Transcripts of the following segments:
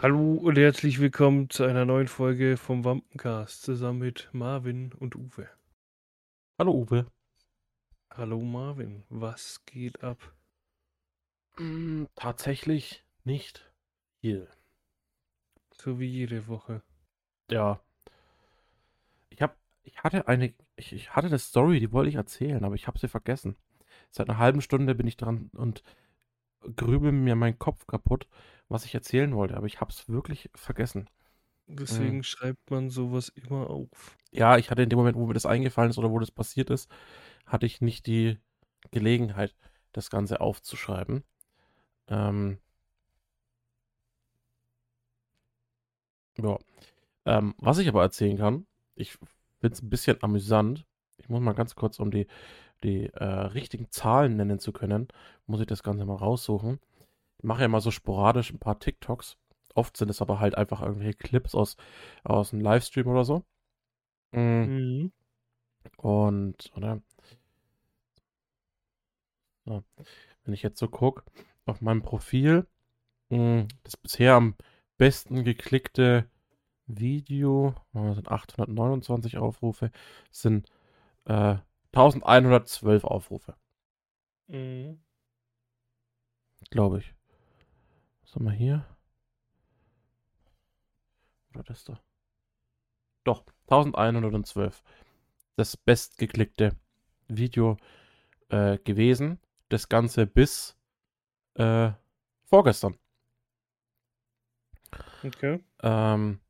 Hallo und herzlich willkommen zu einer neuen Folge vom Wampencast zusammen mit Marvin und Uwe. Hallo Uwe. Hallo Marvin, was geht ab? Mm, tatsächlich nicht viel. So wie jede Woche. Ja. Ich hab, ich hatte eine, ich, ich hatte eine Story, die wollte ich erzählen, aber ich habe sie vergessen. Seit einer halben Stunde bin ich dran und grübel mir meinen Kopf kaputt, was ich erzählen wollte, aber ich habe es wirklich vergessen. Deswegen schreibt man sowas immer auf. Ja, ich hatte in dem Moment, wo mir das eingefallen ist oder wo das passiert ist, hatte ich nicht die Gelegenheit, das Ganze aufzuschreiben. Ähm, ja. Ähm, was ich aber erzählen kann, ich finde es ein bisschen amüsant. Ich muss mal ganz kurz, um die, die äh, richtigen Zahlen nennen zu können, muss ich das Ganze mal raussuchen. Ich mache ja mal so sporadisch ein paar TikToks. Oft sind es aber halt einfach irgendwelche Clips aus, aus einem Livestream oder so. Mhm. Mhm. Und, oder? So. Wenn ich jetzt so gucke, auf meinem Profil, mh, das bisher am besten geklickte Video, oh, sind 829 Aufrufe, sind äh, 1112 Aufrufe, Mhm. glaube ich. Was haben wir hier? Oder das da? Doch, 1112. Das bestgeklickte Video äh, gewesen. Das Ganze bis äh, vorgestern. Okay. Ähm,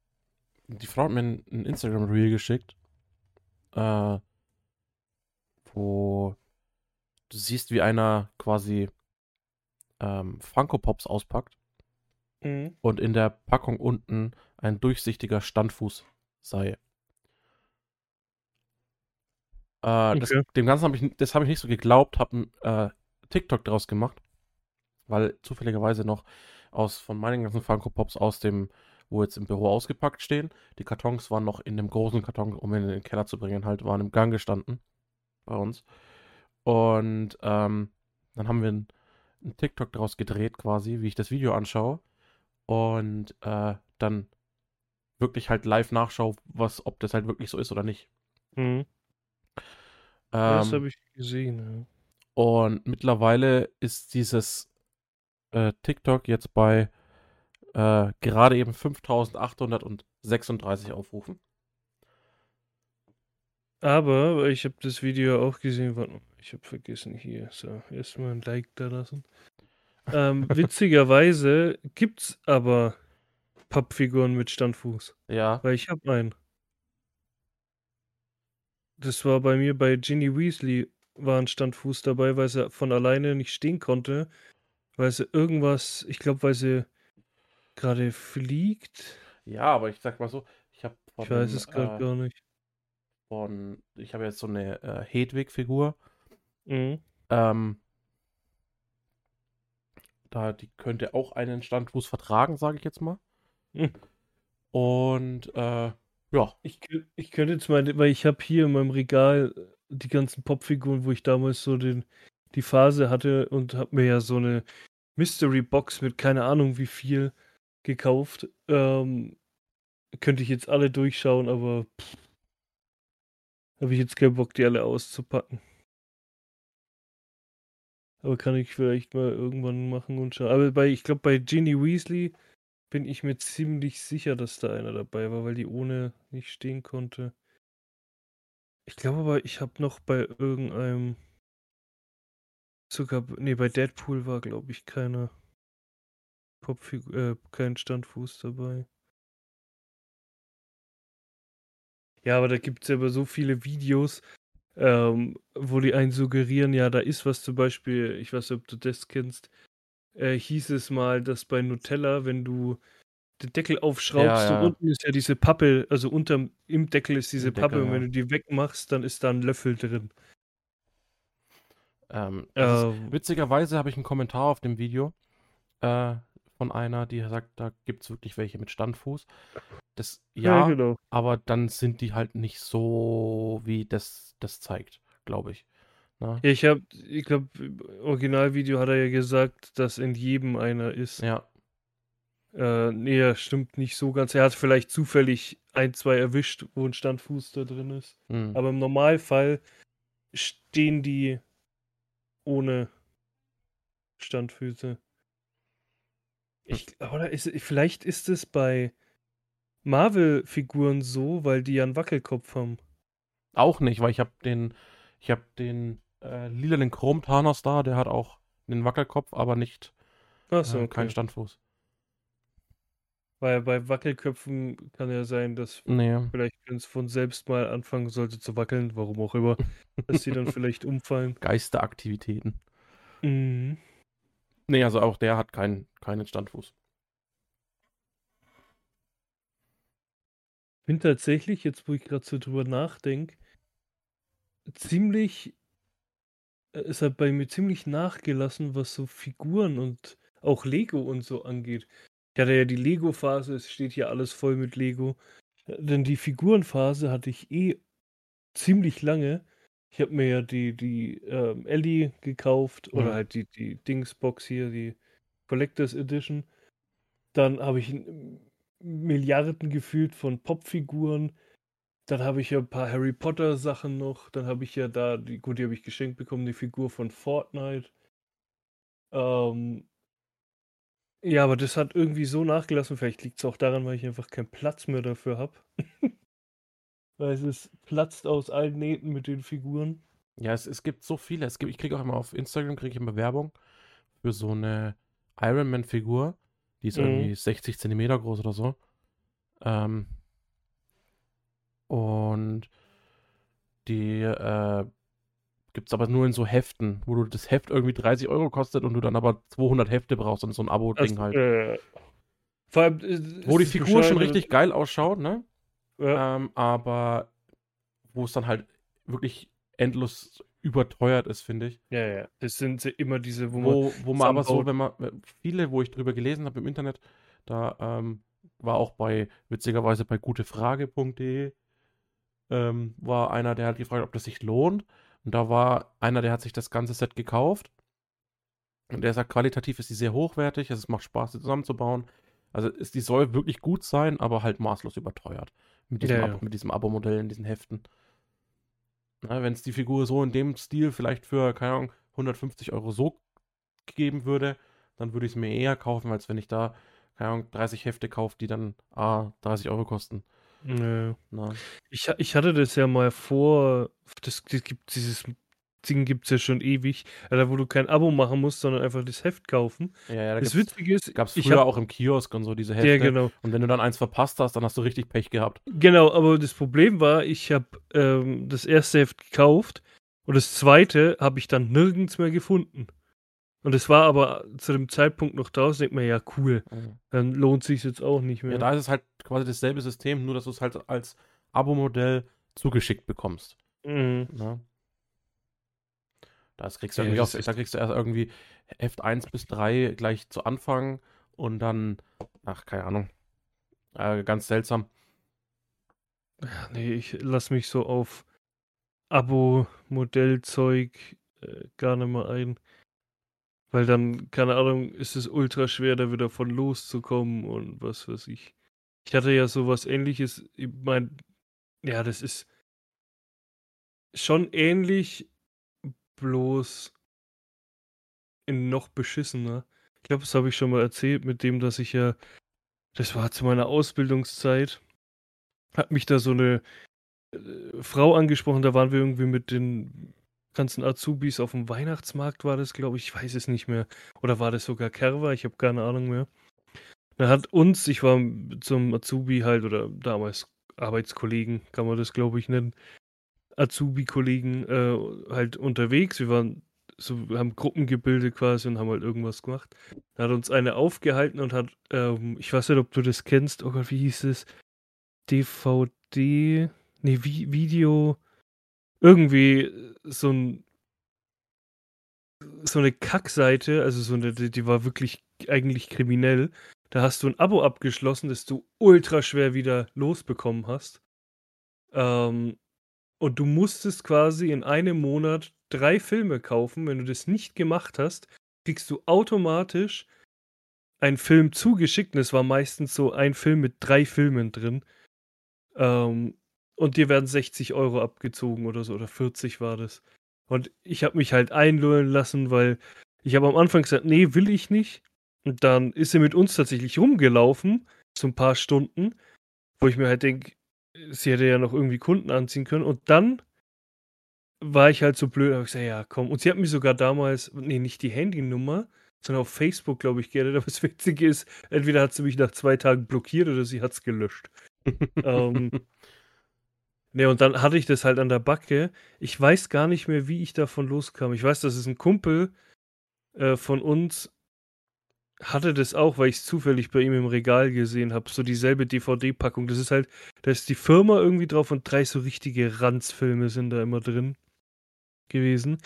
die Frau hat mir ein, ein Instagram-Reel geschickt, äh, wo du siehst, wie einer quasi ähm, Funko Pops auspackt Mhm. und in der Packung unten ein durchsichtiger Standfuß sei. Äh, das, Okay. dem Ganzen habe ich, das habe ich nicht so geglaubt, habe ein äh, TikTok draus gemacht, weil zufälligerweise noch aus von meinen ganzen Funko Pops aus dem, wo jetzt im Büro ausgepackt stehen, die Kartons waren noch in dem großen Karton, um ihn in den Keller zu bringen, halt waren im Gang gestanden bei uns. Und ähm, dann haben wir ein, ein TikTok draus gedreht, quasi, wie ich das Video anschaue und äh, dann wirklich halt live nachschaue, was, ob das halt wirklich so ist oder nicht. Mhm. das Ähm, habe ich gesehen. Und mittlerweile ist dieses äh, TikTok jetzt bei äh, gerade eben 5836 Aufrufen. Aber ich habe das Video auch gesehen. Warte mal, ich habe vergessen hier. So, erstmal ein Like da lassen. Ähm, witzigerweise gibt's aber Pappfiguren mit Standfuß. Ja, Weil ich habe einen. Das war bei mir bei Ginny Weasley war ein Standfuß dabei, weil sie von alleine nicht stehen konnte. Weil sie irgendwas, ich glaube, weil sie gerade fliegt. ja, aber ich sag mal so, ich habe Ich weiß es gerade äh, gar nicht. Von, ich habe jetzt so eine äh, Hedwig-Figur. Mhm. Ähm, da, die könnte auch einen Standfuß vertragen, sage ich jetzt mal. Hm. Und äh, ja, Ich, ich könnte jetzt mal, weil ich habe hier in meinem Regal äh, die ganzen Popfiguren, wo ich damals so den, die Phase hatte und habe mir ja so eine Mystery Box mit keine Ahnung wie viel gekauft. Ähm, könnte ich jetzt alle durchschauen, aber habe ich jetzt keinen Bock, die alle auszupacken. Aber kann ich vielleicht mal irgendwann machen und schauen. Aber bei, ich glaube, bei Ginny Weasley bin ich mir ziemlich sicher, dass da einer dabei war, weil die ohne nicht stehen konnte. Ich glaube aber, ich habe noch bei irgendeinem sogar, nee, bei Deadpool war, glaube ich, keine Popfigur, äh, kein Standfuß dabei. Ja, aber da gibt es ja aber so viele Videos, ähm, wo die einen suggerieren, ja, da ist was zum Beispiel, ich weiß nicht, ob du das kennst, äh, hieß es mal, dass bei Nutella, wenn du den Deckel aufschraubst, Ja, so ja. unten ist ja diese Pappe, also unterm, im Deckel ist diese Deckel, Pappe und wenn ja. du die wegmachst, dann ist da ein Löffel drin. Ähm, ist, Ähm, witzigerweise habe ich einen Kommentar auf dem Video äh, von einer, die sagt, da gibt es wirklich welche mit Standfuß. Das, ja, ja, genau. aber dann sind die halt nicht so, wie das, das zeigt, glaube ich. Ne? Ja, ich habe, ich glaube, im Originalvideo hat er ja gesagt, dass in jedem einer ist. Ja, Äh, nee, stimmt nicht so ganz. Er hat vielleicht zufällig ein, zwei erwischt, wo ein Standfuß da drin ist. Hm. Aber im Normalfall stehen die ohne Standfüße. Ich, oder ist, vielleicht ist es bei Marvel-Figuren so, weil die ja einen Wackelkopf haben. Auch nicht, weil ich habe den, ich habe den äh, lilanen Chrom-Thanos da, der hat auch einen Wackelkopf, aber nicht Achso, äh, okay. keinen Standfuß. Weil bei Wackelköpfen kann ja sein, dass Nee. vielleicht, wenn es von selbst mal anfangen sollte zu wackeln, warum auch immer, dass sie dann vielleicht umfallen. Geisteraktivitäten. Mhm. Nee, also auch der hat keinen, keinen Standfuß. bin tatsächlich, jetzt wo ich gerade so drüber nachdenke, ziemlich, äh, es hat bei mir ziemlich nachgelassen, was so Figuren und auch Lego und so angeht. Ich hatte ja die Lego-Phase, es steht hier alles voll mit Lego. Äh, Denn die Figurenphase hatte ich eh ziemlich lange. Ich habe mir ja die, die ähm, Ellie gekauft oder Mhm. halt die, die Dingsbox hier, die Collectors Edition. Dann habe ich Milliarden gefühlt von Popfiguren. Dann habe ich ja ein paar Harry Potter Sachen noch. Dann habe ich ja da, die, gut, die habe ich geschenkt bekommen, die Figur von Fortnite. Ähm, ja, aber das hat irgendwie so nachgelassen. Vielleicht liegt es auch daran, weil ich einfach keinen Platz mehr dafür habe. weil es ist, platzt aus allen Nähten mit den Figuren. Ja, es, es gibt so viele. Es gibt, ich kriege auch immer auf Instagram kriege ich immer Werbung für so eine Iron Man Figur. Die ist Mhm. irgendwie 60 Zentimeter groß oder so. Ähm, und die äh, gibt es aber nur in so Heften, wo du das Heft irgendwie 30 Euro kostet und du dann aber 200 Hefte brauchst und so ein Abo-Ding halt. äh, vor allem, äh, wo die Figur schon richtig geil ausschaut, ne? Ja, Ähm, aber wo es dann halt wirklich endlos überteuert ist, finde ich. ja, ja. Das sind immer diese, wo man. Wo, wo man aber so, wenn man, viele, wo ich drüber gelesen habe im Internet, da ähm, war auch bei, witzigerweise bei gutefrage.de, ähm, war einer, der hat gefragt, ob das sich lohnt. Und da war einer, der hat sich das ganze Set gekauft. Und der sagt, qualitativ ist die sehr hochwertig, also es macht Spaß, sie zusammenzubauen. Also ist, die soll wirklich gut sein, aber halt maßlos überteuert. Mit diesem, Ja, ja. mit diesem Abo-Modell in diesen Heften. Wenn es die Figur so in dem Stil vielleicht für, keine Ahnung, 150 Euro so geben würde, dann würde ich es mir eher kaufen, als wenn ich da, keine Ahnung, 30 Hefte kaufe, die dann ah, 30 Euro kosten. Nö. Na, Ich, ich hatte das ja mal vor, das, das gibt, dieses gibt es ja schon ewig, da wo du kein Abo machen musst, sondern einfach das Heft kaufen. ja, ja, da Das Witzige ist, gab's ich früher hab, auch im Kiosk und so diese Hefte. ja genau, Und wenn du dann eins verpasst hast, dann hast du richtig Pech gehabt. genau, aber das Problem war, ich habe ähm, das erste Heft gekauft und das zweite habe ich dann nirgends mehr gefunden. Und es war aber zu dem Zeitpunkt noch draußen, denkt man, ja cool, dann lohnt sich jetzt auch nicht Ja, mehr. da ist es halt quasi dasselbe System, nur dass du es halt als Abo-Modell zugeschickt bekommst. Mhm. Ne? Das kriegst du Ja, irgendwie da kriegst du erst irgendwie Heft 1 bis 3 gleich zu Anfang und dann, ach, keine Ahnung. Äh, ganz seltsam. Ja, nee, ich lass mich so auf Abo-Modellzeug äh, gar nicht mehr ein. Weil dann, keine Ahnung, ist es ultra schwer, da wieder von loszukommen und was weiß ich. Ich hatte ja sowas ähnliches, ich mein, ja, das ist schon ähnlich, bloß in noch beschissener. Ich glaube, das habe ich schon mal erzählt, mit dem, dass ich ja, das war zu meiner Ausbildungszeit, hat mich da so eine äh, Frau angesprochen, da waren wir irgendwie mit den ganzen Azubis auf dem Weihnachtsmarkt, war das, glaube ich, ich weiß es nicht mehr. Oder war das sogar Kerwa? Ich habe keine Ahnung mehr. Da hat uns, ich war zum Azubi halt, oder damals Arbeitskollegen, kann man das, glaube ich, nennen, Azubi-Kollegen äh, halt unterwegs. Wir waren so, wir haben Gruppen gebildet quasi und haben halt irgendwas gemacht. Da hat uns eine aufgehalten und hat, ähm, ich weiß nicht, ob du das kennst, oh Gott, wie hieß es? DVD, nee, Vi Video, irgendwie so ein so eine Kackseite, also so eine, die, die war wirklich eigentlich kriminell. Da hast du ein Abo abgeschlossen, das du ultra schwer wieder losbekommen hast. Ähm, und du musstest quasi in einem Monat drei Filme kaufen. Wenn du das nicht gemacht hast, kriegst du automatisch einen Film zugeschickt und es war meistens so ein Film mit drei Filmen drin. Ähm, und dir werden 60 Euro abgezogen oder so, oder 40 war das. Und ich habe mich halt einlullen lassen, weil ich habe am Anfang gesagt, nee, will ich nicht. Und dann ist sie mit uns tatsächlich rumgelaufen, so ein paar Stunden, wo ich mir halt denke, sie hätte ja noch irgendwie Kunden anziehen können. Und dann war ich halt so blöd, habe ich gesagt, ja, komm. Und sie hat mir sogar damals, nee, nicht die Handynummer, sondern auf Facebook, glaube ich, geaddet. Aber das Witzige ist, entweder hat sie mich nach zwei Tagen blockiert oder sie hat es gelöscht. ähm, ne, und dann hatte ich das halt an der Backe. Ich weiß gar nicht mehr, wie ich davon loskam. Ich weiß, dass es ein Kumpel äh, von uns hatte das auch, weil ich es zufällig bei ihm im Regal gesehen habe. So dieselbe DVD-Packung. Das ist halt, da ist die Firma irgendwie drauf und drei so richtige Ranzfilme sind da immer drin gewesen.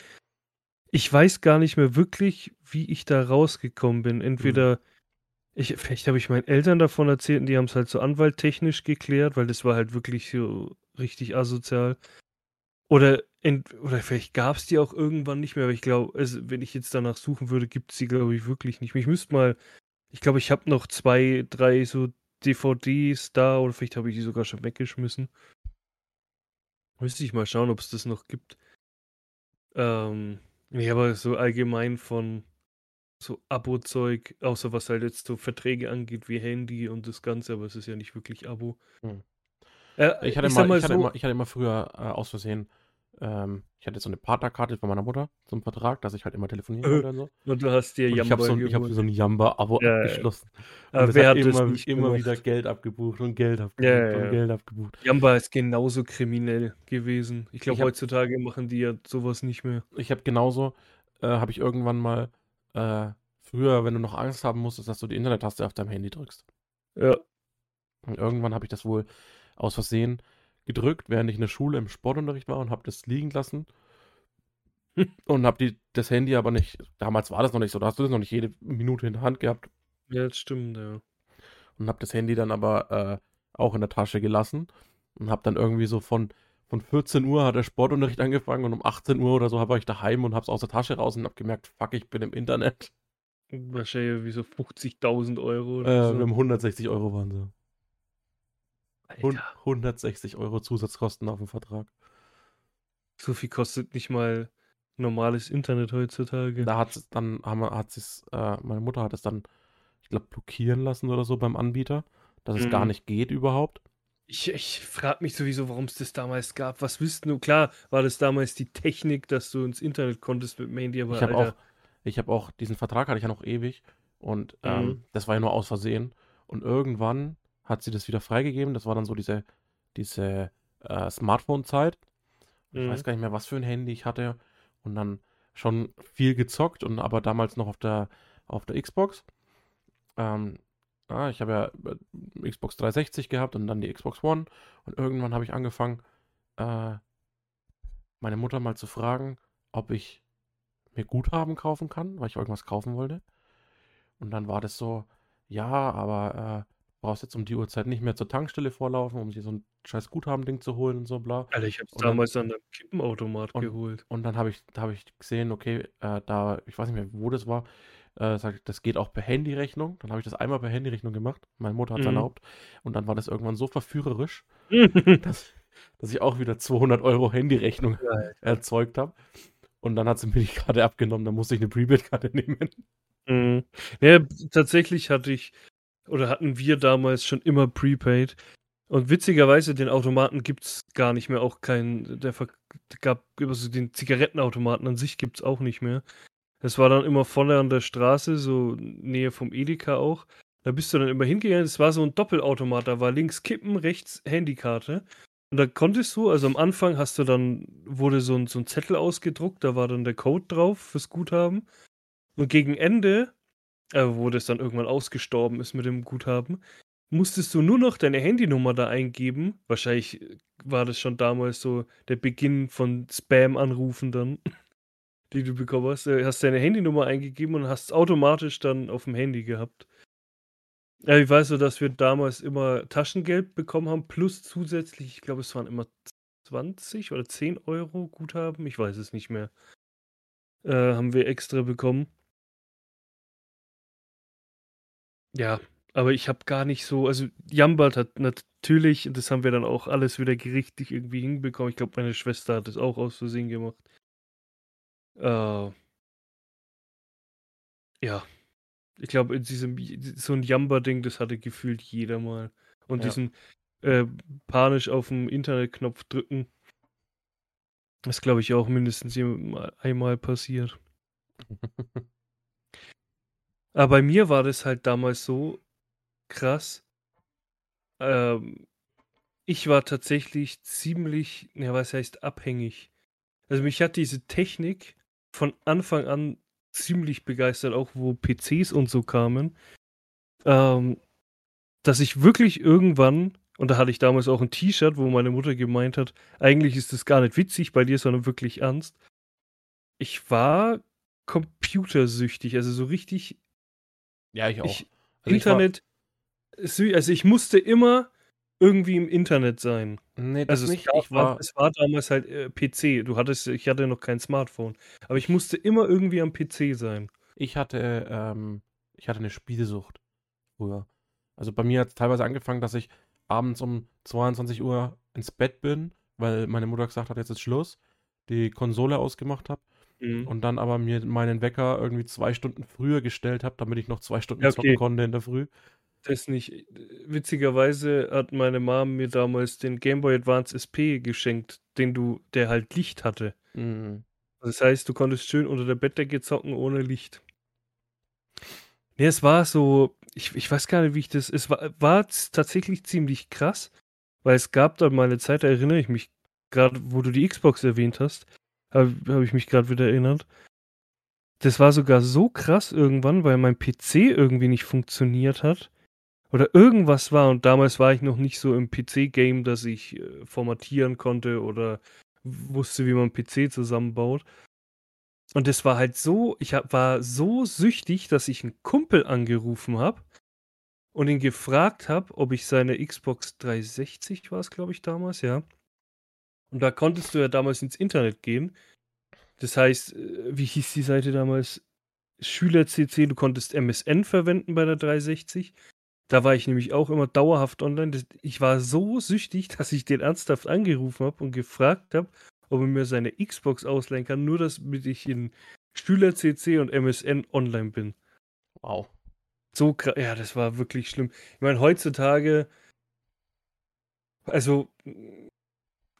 Ich weiß gar nicht mehr wirklich, wie ich da rausgekommen bin. Entweder, mhm. ich, vielleicht habe ich meinen Eltern davon erzählt und die haben es halt so anwalttechnisch geklärt, weil das war halt wirklich so richtig asozial. Oder, ent, oder vielleicht gab es die auch irgendwann nicht mehr, aber ich glaube, also, wenn ich jetzt danach suchen würde, gibt es die, glaube ich, wirklich nicht mehr. Ich müsste mal, ich glaube, ich habe noch zwei, drei so DVDs da oder vielleicht habe ich die sogar schon weggeschmissen. Müsste ich mal schauen, ob es das noch gibt. Ähm, nee, aber so allgemein von so Abo-Zeug, außer was halt jetzt so Verträge angeht, wie Handy und das Ganze, aber es ist ja nicht wirklich Abo. Hm. Äh, ich, hatte ich, immer, ich, hatte so, immer, ich hatte immer früher äh, aus Versehen ähm, ich hatte so eine Partnerkarte von meiner Mutter zum Vertrag, dass ich halt immer telefonieren konnte und so. Und du hast dir Jamba Ich habe so, ich hab so ein Jamba-Abo ja, abgeschlossen. Ja. Und wer hat immer, immer wieder Geld abgebucht und Geld abgebucht ja, und Geld abgebucht. Jamba ist genauso kriminell gewesen. Ich glaube, heutzutage machen die ja sowas nicht mehr. Ich habe genauso, äh, habe ich irgendwann mal, äh, früher, wenn du noch Angst haben musstest, dass du die Internet-Taste auf deinem Handy drückst. Ja. Und irgendwann habe ich das wohl aus Versehen gedrückt, während ich in der Schule im Sportunterricht war und habe das liegen lassen. und habe das Handy aber nicht, damals war das noch nicht so, da hast du das noch nicht jede Minute in der Hand gehabt. Ja, das stimmt, ja. Und habe das Handy dann aber äh, auch in der Tasche gelassen und habe dann irgendwie so von, von 14 Uhr hat der Sportunterricht angefangen und um 18 Uhr oder so habe ich daheim und habe es aus der Tasche raus und habe gemerkt, fuck, ich bin im Internet. Wahrscheinlich wie so 50.000 Euro oder äh, so. Wir haben 160 Euro waren so. Alter. 160 Euro Zusatzkosten auf dem Vertrag. So viel kostet nicht mal normales Internet heutzutage. Da hat es dann, haben, hat es, äh, meine Mutter hat es dann, ich glaube, blockieren lassen oder so beim Anbieter, dass mhm. es gar mhm. nicht geht überhaupt. Ich, ich frage mich sowieso, warum es das damals gab. Was wüssten du? Klar, war das damals die Technik, dass du ins Internet konntest mit dem Handy, aber ich habe auch, ich habe auch diesen Vertrag hatte ich ja noch ewig und ähm, mhm. das war ja nur aus Versehen. Und irgendwann hat sie das wieder freigegeben. Das war dann so diese, diese äh, Smartphone-Zeit. Ich mhm. weiß gar nicht mehr, was für ein Handy ich hatte. Und dann schon viel gezockt und aber damals noch auf der, auf der Xbox. Ähm, ah, ich habe ja äh, Xbox 360 gehabt und dann die Xbox One. Und irgendwann habe ich angefangen, äh, meine Mutter mal zu fragen, ob ich mir Guthaben kaufen kann, weil ich irgendwas kaufen wollte. Und dann war das so, ja, aber äh, brauchst jetzt um die Uhrzeit nicht mehr zur Tankstelle vorlaufen, um dir so ein scheiß Guthaben-Ding zu holen und so, bla. Alter, ich hab's und damals dann, an einem Kippenautomat und, geholt. Und dann habe ich, da hab ich gesehen, okay, äh, da, ich weiß nicht mehr, wo das war, äh, sagt, das geht auch per Handyrechnung. Dann habe ich das einmal per Handyrechnung gemacht. Meine Mutter hat es mhm. erlaubt. Und dann war das irgendwann so verführerisch, dass, dass, ich auch wieder 200 Euro Handyrechnung ja, erzeugt habe. Und dann hat sie mir die Karte abgenommen, dann musste ich eine Prepaid-Karte nehmen. Mhm. Ja, tatsächlich hatte ich oder hatten wir damals schon immer Prepaid. Und witzigerweise, den Automaten gibt es gar nicht mehr, auch kein, der gab, also den Zigarettenautomaten an sich gibt es auch nicht mehr. Es war dann immer vorne an der Straße, so Nähe vom Edeka auch. Da bist du dann immer hingegangen. Es war so ein Doppelautomat, da war links Kippen, rechts Handykarte. Und da konntest du, also am Anfang hast du dann, wurde so ein, so ein Zettel ausgedruckt, da war dann der Code drauf fürs Guthaben. Und gegen Ende äh, wo das dann irgendwann ausgestorben ist mit dem Guthaben, musstest du nur noch deine Handynummer da eingeben. Wahrscheinlich äh, war das schon damals so der Beginn von Spam-Anrufen dann, die du bekommen hast. Du äh, hast deine Handynummer eingegeben und hast es automatisch dann auf dem Handy gehabt. Ja, ich weiß so, dass wir damals immer Taschengeld bekommen haben, plus zusätzlich, ich glaube, es waren immer 20 oder 10 Euro Guthaben, ich weiß es nicht mehr. Äh, haben wir extra bekommen. Ja, aber ich habe gar nicht so also Jambert hat natürlich das haben wir dann auch alles wieder gerichtlich irgendwie hinbekommen. Ich glaube, meine Schwester hat das auch aus Versehen gemacht. Äh ja. Ich glaube, in diesem so 'n Jamba-Ding, das hatte gefühlt jeder mal. Und Ja. diesen, äh, panisch aufm Internetknopf drücken ist, glaube ich, auch mindestens einmal passiert. Aber bei mir war das halt damals so krass ähm, ich war tatsächlich ziemlich ja, was heißt abhängig? Also, mich hat diese Technik von Anfang an ziemlich begeistert, auch wo PCs und so kamen. Ähm, dass ich wirklich irgendwann und da hatte ich damals auch 'n T-Shirt, wo meine Mutter gemeint hat: „Eigentlich ist das gar nicht witzig bei dir, sondern wirklich ernst.“ Ich war computersüchtig, also so richtig Ja, ich auch. ich Also, ich war Internet also, ich musste immer irgendwie im Internet sein. Ne, das Also, es nicht. gab Ich war es war damals halt, äh, PC. Du hattest ich hatte noch kein Smartphone, aber ich musste immer irgendwie am PC sein. Ich hatte, ähm ich hatte 'ne Spielsucht früher. Also, bei mir hat's teilweise angefangen, dass ich abends um 22:00 ins Bett bin, weil meine Mutter gesagt hat: „Jetzt ist Schluss“, die Konsole ausgemacht habe Mhm. und dann aber mir meinen Wecker irgendwie 2 Stunden früher gestellt habe, damit ich noch 2 Stunden Ja, zocken okay. konnte in der Früh. Das nicht. Witzigerweise hat meine Mom mir damals den Game Boy Advance SP geschenkt, den du der halt Licht hatte. Mhm. Das heißt, du konntest schön unter der Bettdecke zocken ohne Licht. Ne, es war so ich ich weiß gar nicht, wie ich das es war war tatsächlich ziemlich krass, weil es gab da mal 'ne Zeit, da erinnere ich mich grad, wo du die Xbox erwähnt hast, habe habe ich mich grad wieder erinnert. Das war sogar so krass irgendwann, weil mein PC irgendwie nicht funktioniert hat oder irgendwas war und damals war ich noch nicht so im PC-Game, dass ich, äh, formatieren konnte oder wusste, wie man PC zusammenbaut. Und das war halt so ich habe war so süchtig, dass ich 'n Kumpel angerufen habe und ihn gefragt habe, ob ich seine Xbox 360 war's, glaube ich, damals, ja. Und da konntest du ja damals ins Internet gehen. Das heißt, äh, wie hieß die Seite damals? Schüler-CC, du konntest MSN verwenden bei der 360. Da war ich nämlich auch immer dauerhaft online. Ich war so süchtig, dass ich den ernsthaft angerufen habe und gefragt habe, ob er mir seine Xbox ausleihen kann, nur damit ich in Schüler-CC und MSN online bin. Wow. So ja, das war wirklich schlimm. Ich meine, heutzutage also,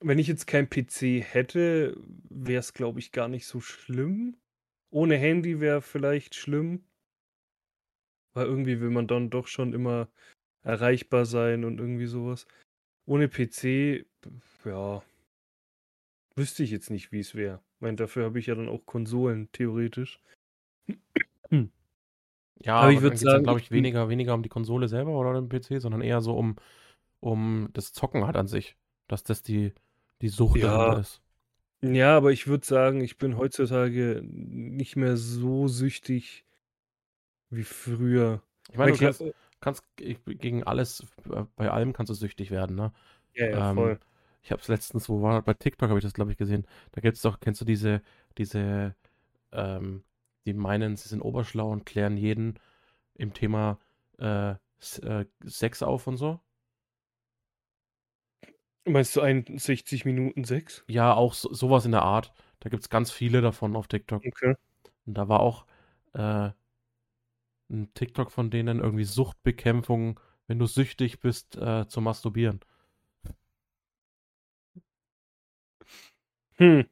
wenn ich jetzt keinen PC hätte, wäre es, glaube ich, gar nicht so schlimm. Ohne Handy wäre vielleicht schlimm. Weil irgendwie will man dann doch schon immer erreichbar sein und irgendwie so was. Ohne PC, ja wüsste ich jetzt nicht, wie's wäre. Ich meine, dafür habe ich ja dann auch Konsolen theoretisch. Ja, Aber ich würde sagen, glaube ich weniger weniger um die Konsole selber oder den PC, sondern eher so um um das Zocken halt an sich, dass das die die Sucht Ja. ist. Ja, aber ich würde sagen, ich bin heutzutage nicht mehr so süchtig wie früher. Ich meine, du kannst kannst gegen alles bei allem kannst du süchtig werden, ne? Ja, ja, Ähm, voll. ich habe es letztens wo war bei TikTok habe ich das, glaube ich, gesehen. Da gibt's doch kennst du diese diese, ähm die meinen, sie sind oberschlau und klären jeden im Thema, äh, äh, Sex auf und so? Meinst du 61 Minuten Sex? Ja, auch so so was in der Art. Da gibt's ganz viele davon auf TikTok. Okay. Und da war auch, äh 'n TikTok von denen irgendwie Suchtbekämpfung, wenn du süchtig bist, äh, zu masturbieren. Hm.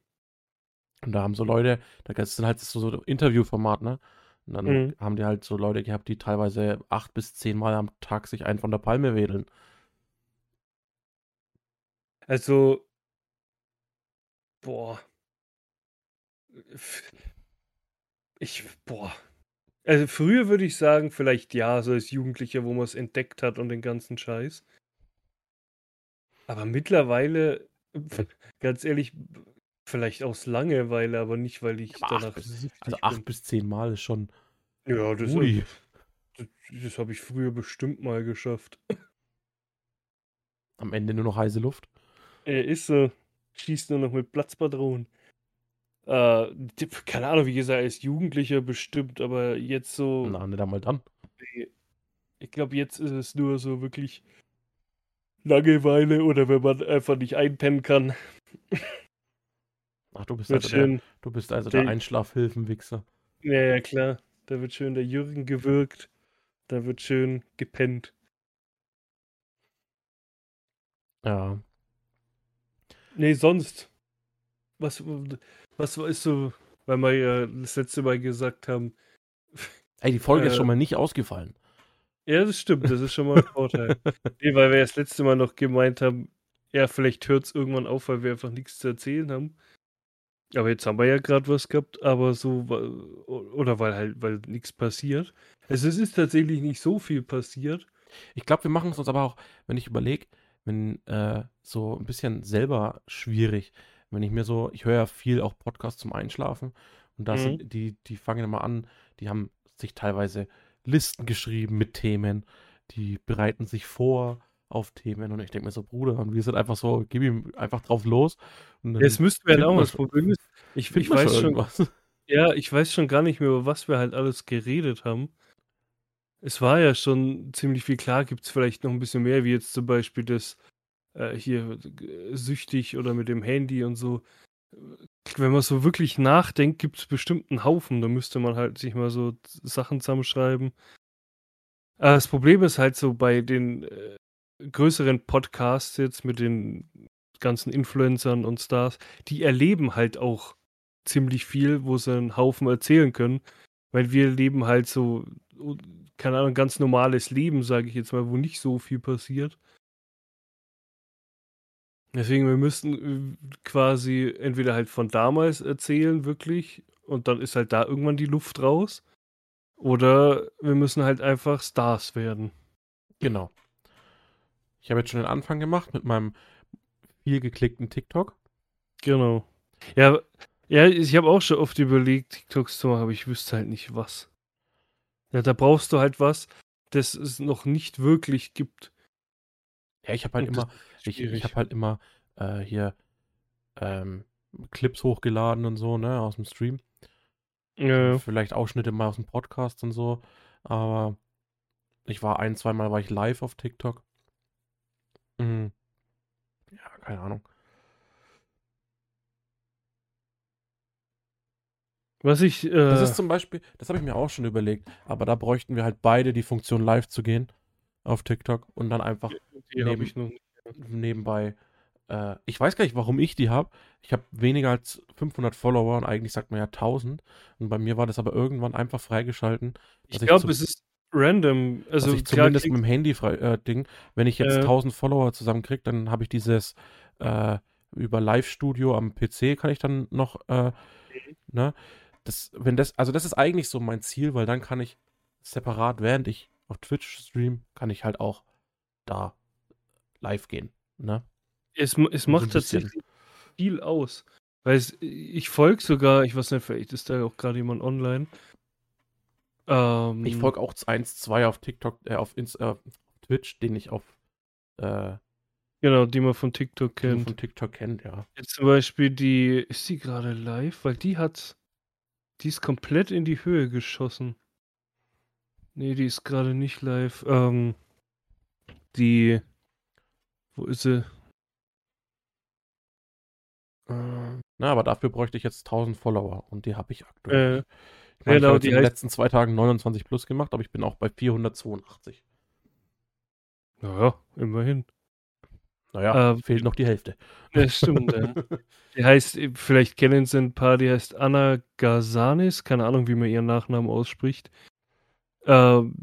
Und da haben so Leute da gibt's dann halt so so Interviewformat, ne? Und dann Mhm. haben die halt so Leute gehabt, die teilweise 8 bis 10 Mal am Tag sich einen von der Palme wedeln. Also boah. Ich boah. Also, früher würde ich sagen, vielleicht ja, so als Jugendlicher, wo man's entdeckt hat und den ganzen Scheiß. Aber mittlerweile, ganz ehrlich, vielleicht aus Langeweile, aber nicht, weil ich Aber 8 danach bis also 8 bin. bis 10 Mal ist schon Ja, das, ui. d das habe ich früher bestimmt mal geschafft. Am Ende nur noch heiße Luft? Äh, ist so. Schießt nur noch mit Platzpatronen. Äh, keine Ahnung, wie gesagt, als Jugendlicher bestimmt, aber jetzt so Na, nicht einmal dann. Ich glaube, jetzt ist es nur so wirklich Langeweile oder wenn man einfach nicht einpennen kann. Ach, du bist also der, schön. du bist also der Der- Einschlafhilfenwichser. Ja, ja, klar. Da wird schön der Jürgen gewirkt. Da wird schön gepennt. Ja. Nee, sonst. Was, was ist so, weil wir ja das letzte Mal gesagt haben, Ey, die Folge ist Äh, schon mal nicht ausgefallen. ja, das stimmt, das ist schon mal ein Vorteil. nee, weil wir ja das letzte Mal noch gemeint haben, ja, vielleicht hört es irgendwann auf, weil wir einfach nichts zu erzählen haben. Aber jetzt haben wir ja gerade was gehabt, aber so, oder weil halt, weil nichts passiert. Also es ist tatsächlich nicht so viel passiert. Ich glaube, wir machen es uns aber auch, wenn ich überlege, wenn äh, so ein bisschen selber schwierig. Wenn ich mir so, ich höre ja viel auch Podcasts zum Einschlafen und da Mhm. sind die, die fangen immer an, die haben sich teilweise Listen geschrieben mit Themen, die bereiten sich vor auf Themen und ich denke mir so, Bruder, und wir sind einfach so, gib ihm einfach drauf los. Jetzt müssten wir finden auch das schon- Problem ist, ich, ich weiß schon, irgendwas. ja, ich weiß schon gar nicht mehr, über was wir halt alles geredet haben. Es war ja schon ziemlich viel klar, gibt es vielleicht noch ein bisschen mehr, wie jetzt zum Beispiel das äh, hier äh, süchtig oder mit dem Handy und so. Wenn man so wirklich nachdenkt, gibt es bestimmt einen Haufen. Da müsste man halt sich mal so Sachen zusammenschreiben. Aber das Problem ist halt so bei den äh, größeren Podcasts jetzt mit den ganzen Influencern und Stars, die erleben halt auch ziemlich viel, wo sie einen Haufen erzählen können. Weil wir leben halt so, keine Ahnung, ganz normales Leben, sage ich jetzt mal, wo nicht so viel passiert. Deswegen, wir müssten äh, quasi entweder halt von damals erzählen, wirklich, und dann ist halt da irgendwann die Luft raus. Oder wir müssen halt einfach Stars werden. Genau. Ich habe jetzt schon den Anfang gemacht mit meinem viel geklickten TikTok. Genau. Ja, ja, ich habe auch schon oft überlegt, TikToks zu machen, aber ich wüsste halt nicht was. Ja, da brauchst du halt was, das es noch nicht wirklich gibt. Ja, ich habe halt das immer, ich, schwierig. ich habe halt immer äh, hier ähm, Clips hochgeladen und so, ne, aus dem Stream. Ja, Vielleicht Ausschnitte mal aus dem Podcast und so. Aber ich war ein, zweimal war ich live auf TikTok. Mhm. Ja, keine Ahnung. Was ich, äh, Das ist zum Beispiel, das habe ich mir auch schon überlegt, aber da bräuchten wir halt beide die Funktion live zu gehen auf TikTok und dann einfach die habe neben- nebenbei. Äh, ich weiß gar nicht, warum ich die habe. Ich habe weniger als 500 Follower und eigentlich sagt man ja 1000. Und bei mir war das aber irgendwann einfach freigeschalten, Ich glaube, es ist random. Also ich zumindest mit dem Handy frei, äh, Ding, wenn ich jetzt Äh. 1000 Follower zusammenkriege, dann habe ich dieses äh, über Live-Studio am PC kann ich dann noch, äh, ne? Das, wenn das, also das ist eigentlich so mein Ziel, weil dann kann ich separat, während ich auf Twitch stream, kann ich halt auch da live gehen, ne? es, es macht bisschen. tatsächlich viel aus. Weil es, ich folge sogar, ich weiß nicht, vielleicht ist da auch gerade jemand online. Ähm, Ich folge auch 1, 2 auf TikTok, äh, auf, Inst äh, Twitch, den ich auf äh, Genau, die man von TikTok den man kennt. von TikTok kennt, ja. Jetzt zum Beispiel die, ist die gerade live? Weil die hat, die ist komplett in die Höhe geschossen. Nee, die ist gerade nicht live. Ähm, die, wo ist sie? Ähm, Na, aber dafür bräuchte ich jetzt 1000 Follower und die habe ich aktuell. äh, ich meine, ich genau, habe jetzt die in den letzten zwei Tagen 29 plus gemacht, aber ich bin auch bei 482. naja, immerhin. Naja, Ähm, fehlt noch die Hälfte. Ja, stimmt, ja. Die heißt, äh, vielleicht kennen sie ein paar, die heißt Anna Gazanis, keine Ahnung, wie man ihren Nachnamen ausspricht. Ähm,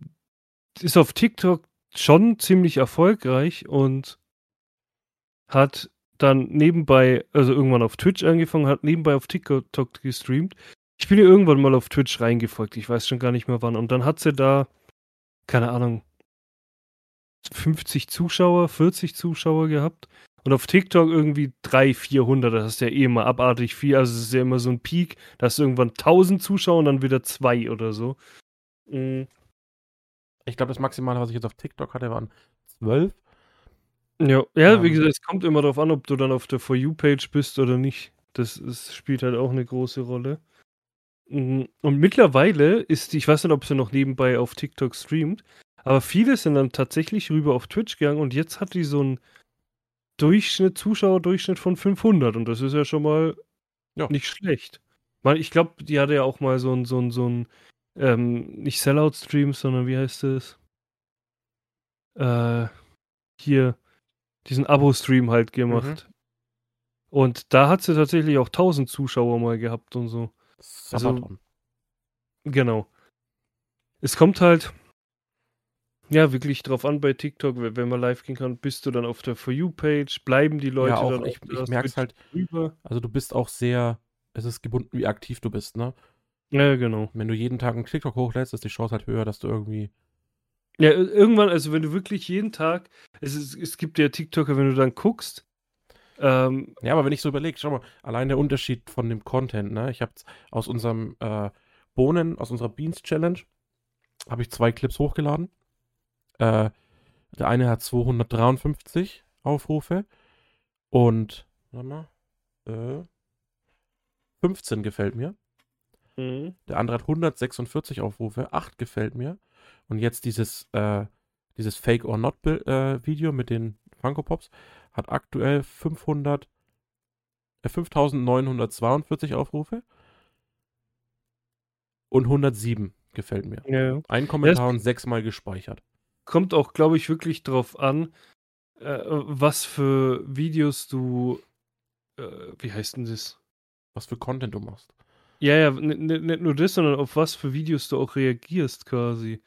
ist auf TikTok schon ziemlich erfolgreich und hat dann nebenbei, also irgendwann auf Twitch angefangen, hat nebenbei auf TikTok gestreamt. Ich bin ihr irgendwann mal auf Twitch reingefolgt, ich weiß schon gar nicht mehr wann. Und dann hat sie da, keine Ahnung, 50 Zuschauer, 40 Zuschauer gehabt. Und auf TikTok irgendwie 300, 400, das ist ja eh immer abartig viel. Also es ist ja immer so ein Peak, da ist irgendwann 1000 Zuschauer und dann wieder zwei oder so. Mhm. Ich glaube, das Maximale, was ich jetzt auf TikTok hatte, waren 12. Ja, ja wie Ähm. gesagt, es kommt immer darauf an, ob du dann auf der For You-Page bist oder nicht. Das, das spielt halt auch eine große Rolle. Mhm. Und mittlerweile ist, ich weiß nicht, ob sie noch nebenbei auf TikTok streamt, Aber viele sind dann tatsächlich rüber auf Twitch gegangen und jetzt hat die so einen Durchschnitt, Zuschauerdurchschnitt von 500 und das ist ja schon mal Ja. nicht schlecht. Ich glaube, die hatte ja auch mal so ein, so ein, so ein, ähm, nicht Sellout-Stream, sondern wie heißt es? Äh, hier, diesen Abo-Stream halt gemacht. Und da hat sie tatsächlich auch 1000 Zuschauer mal gehabt und so. Also- Sabaton. Genau. Es kommt halt, ja, wirklich drauf an bei TikTok, wenn man live gehen kann, bist du dann auf der For You-Page, bleiben die Leute ja, auch dann ich, ich merke es halt, drüber? also du bist auch sehr, es ist gebunden, wie aktiv du bist, ne? Ja, genau. Wenn du jeden Tag einen TikTok hochlädst, ist die Chance halt höher, dass du irgendwie. Ja, ir- irgendwann, also wenn du wirklich jeden Tag, es, ist, es gibt ja TikToker, wenn du dann guckst, ähm, Ja, aber wenn ich so überlege, schau mal, allein der Unterschied von dem Content, ne? Ich habe aus unserem äh, Bohnen, aus unserer Beans Challenge, habe ich zwei Clips hochgeladen. Äh, der eine hat 253 Aufrufe und, warte mal, äh, 15 gefällt mir. mhm. Der andere hat 146 Aufrufe, 8 gefällt mir. Und jetzt dieses, äh, dieses Fake or Not äh, Video mit den Funko Pops hat aktuell 500, äh, 5942 Aufrufe und 107 gefällt mir. ja. Ein Kommentar und sechsmal gespeichert. Kommt auch, glaube ich, wirklich drauf an, äh, was für Videos du, äh, wie heißt denn das? Was für Content du machst. Ja, ja, nicht nur das, sondern auf was für Videos du auch reagierst quasi.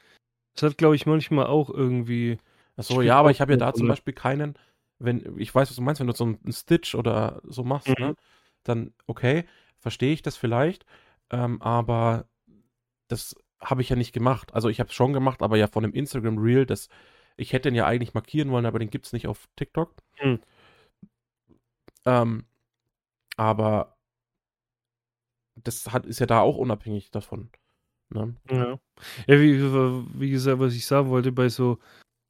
Das hat, glaube ich, manchmal auch irgendwie. Achso, ja, aber ich habe ja da zum. Beispiel keinen, wenn, ich weiß, was du meinst, wenn du so einen Stitch oder so machst, Mhm. ne, dann, okay, verstehe ich das vielleicht, ähm, aber das habe ich ja nicht gemacht. Also ich habe es schon gemacht, aber ja von dem Instagram Reel, das, ich hätte den ja eigentlich markieren wollen, aber den gibt es nicht auf TikTok. Mhm. Ähm, aber das hat, ist ja da auch unabhängig davon. Ne? Ja. Ja, wie, wie gesagt, was ich sagen wollte, bei so,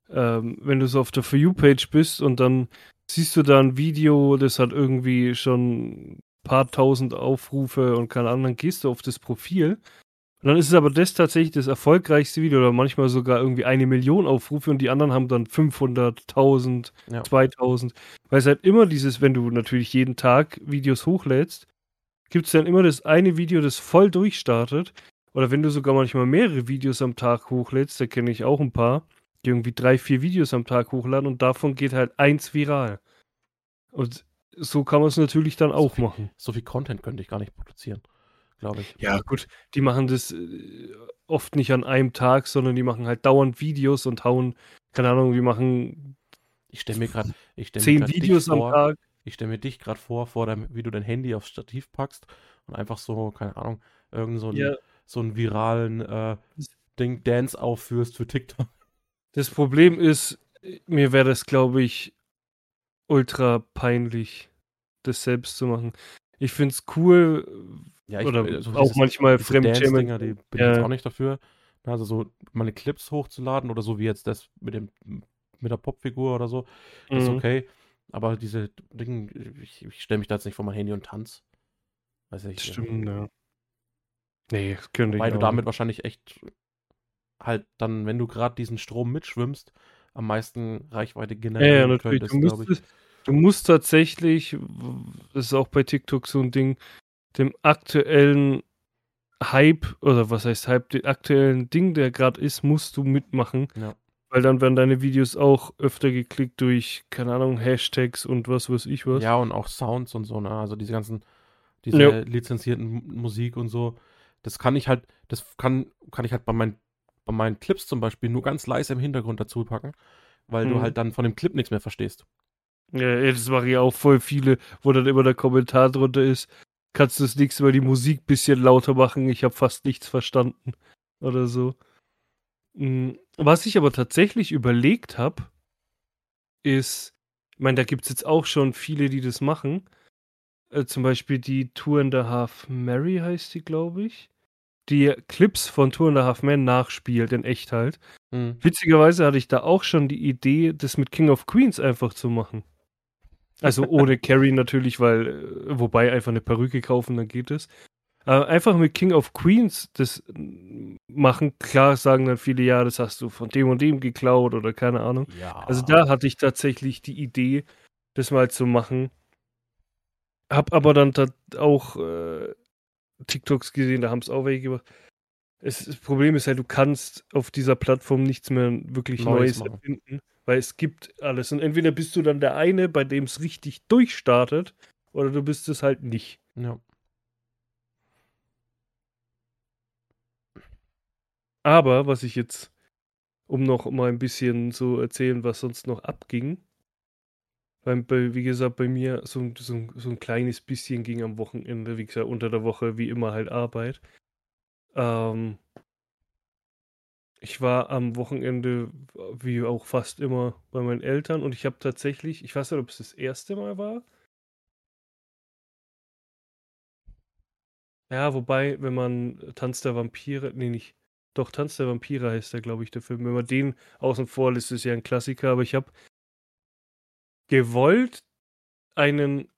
ähm, wenn du so auf der For You-Page bist und dann siehst du da ein Video, das hat irgendwie schon ein paar tausend Aufrufe und keine Ahnung, dann gehst du auf das Profil und dann ist es aber das tatsächlich das erfolgreichste Video oder manchmal sogar irgendwie eine Million Aufrufe und die anderen haben dann 500, 1000, Ja. 2000. Weil es halt immer dieses, wenn du natürlich jeden Tag Videos hochlädst, gibt es dann immer das eine Video, das voll durchstartet. Oder wenn du sogar manchmal mehrere Videos am Tag hochlädst, da kenne ich auch ein paar, die irgendwie drei, vier Videos am Tag hochladen und davon geht halt eins viral. Und so kann man es natürlich dann auch viel- machen. So viel Content könnte ich gar nicht produzieren, glaube ich. Ja, gut, die machen das äh, oft nicht an einem Tag, sondern die machen halt dauernd Videos und hauen, keine Ahnung, die machen Ich stelle mir gerade, ich stelle mir zehn Videos am vor, Tag. Ich stelle mir dich gerade vor, vor deinem, wie du dein Handy aufs Stativ packst und einfach so, keine Ahnung, irgend so einen, Ja, so einen viralen äh, Ding Dance aufführst für TikTok. das Problem ist, mir wäre das, glaube ich, ultra peinlich, das selbst zu machen. Ich finde es cool, Ja, oder äh, so auch dieses- manchmal Fremdschämen. Die bin ich Ja. jetzt auch nicht dafür. Also so meine Clips hochzuladen oder so wie jetzt das mit dem mit der Popfigur oder so, das ist Mhm. okay. Aber diese Dinge, ich, ich stelle mich da jetzt nicht vor mein Handy und tanz. Weiß ich. Stimmt, ja. Nee, das könnte ich Weil du auch damit wahrscheinlich echt halt dann, wenn du gerade diesen Strom mitschwimmst, am meisten Reichweite nicht. Ja, generieren ja, natürlich. könntest, Du glaube ich. musst, du musst tatsächlich, das ist auch bei TikTok so ein Ding, dem aktuellen Hype, oder was heißt Hype, dem aktuellen Ding, der gerade ist, musst du mitmachen. Ja. Weil dann werden deine Videos auch öfter geklickt durch, keine Ahnung, Hashtags und was weiß ich was. Ja, und auch Sounds und so, ne? Also diese ganzen, diese Ja. lizenzierten Musik und so. Das kann ich halt, das kann, kann ich halt bei meinen, bei meinen Clips zum Beispiel nur ganz leise im Hintergrund dazu packen, weil du Mhm. halt dann von dem Clip nichts mehr verstehst. Ja, ja, das machen ja auch voll viele, wo dann immer der Kommentar drunter ist, kannst du das nächste Mal die Musik bisschen lauter machen, ich habe fast nichts verstanden oder so. Mm, Was ich aber tatsächlich überlegt habe, ist, ich meine, da gibt es jetzt auch schon viele, die das machen. Äh, zum Beispiel die Two and a Half Mary heißt die, glaube ich. Die Clips von Two and a Half Men nachspielt, in echt halt. Mhm. Witzigerweise hatte ich da auch schon die Idee, das mit King of Queens einfach zu machen. Also ohne Carrie natürlich, weil, äh, wobei einfach eine Perücke kaufen, dann geht es. Aber einfach mit King of Queens das machen, klar sagen dann viele, ja, das hast du von dem und dem geklaut oder keine Ahnung. Ja. Also da hatte ich tatsächlich die Idee, das mal zu machen. Hab aber dann auch äh, TikToks gesehen, da haben es auch welche gemacht. Es, das Problem ist halt, du kannst auf dieser Plattform nichts mehr wirklich Neues, Neues erfinden, weil es gibt alles. Und entweder bist du dann der eine, bei dem es richtig durchstartet, oder du bist es halt nicht. Ja. Aber was ich jetzt, um noch mal ein bisschen so erzählen, was sonst noch abging, weil, bei, wie gesagt, bei mir so, so, so ein kleines bisschen ging am Wochenende, wie gesagt, unter der Woche, wie immer halt Arbeit. Ähm, ich war am Wochenende, wie auch fast immer, bei meinen Eltern und ich habe tatsächlich, ich weiß nicht, ob es das erste Mal war. Ja, wobei, wenn man Tanz der Vampire, nee, nicht, doch, Tanz der Vampire heißt der, glaube ich, der Film. Wenn man den außen vor lässt, ist ja ein Klassiker, aber ich habe gewollt einen